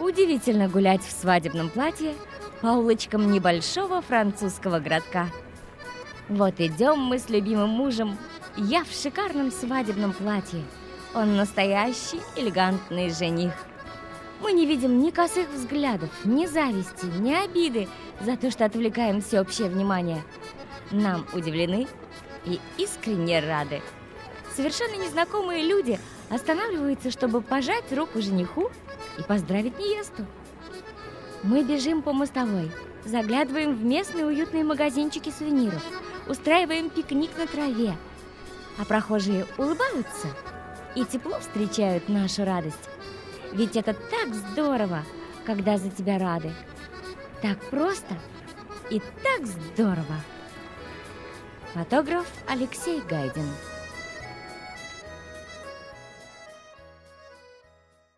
Удивительно гулять в свадебном платье по улочкам небольшого французского городка. Вот идем мы с любимым мужем, я в шикарном свадебном платье. Он настоящий элегантный жених. Мы не видим ни косых взглядов, ни зависти, ни обиды за то, что отвлекаем всеобщее внимание. Нам удивлены и искренне рады. Совершенно незнакомые люди останавливаются, чтобы пожать руку жениху и поздравить невесту. Мы бежим по мостовой, заглядываем в местные уютные магазинчики сувениров, устраиваем пикник на траве, а прохожие улыбаются и тепло встречают нашу радость. Ведь это так здорово, когда за тебя рады. Так просто и так здорово. Фотограф Алексей Гайдин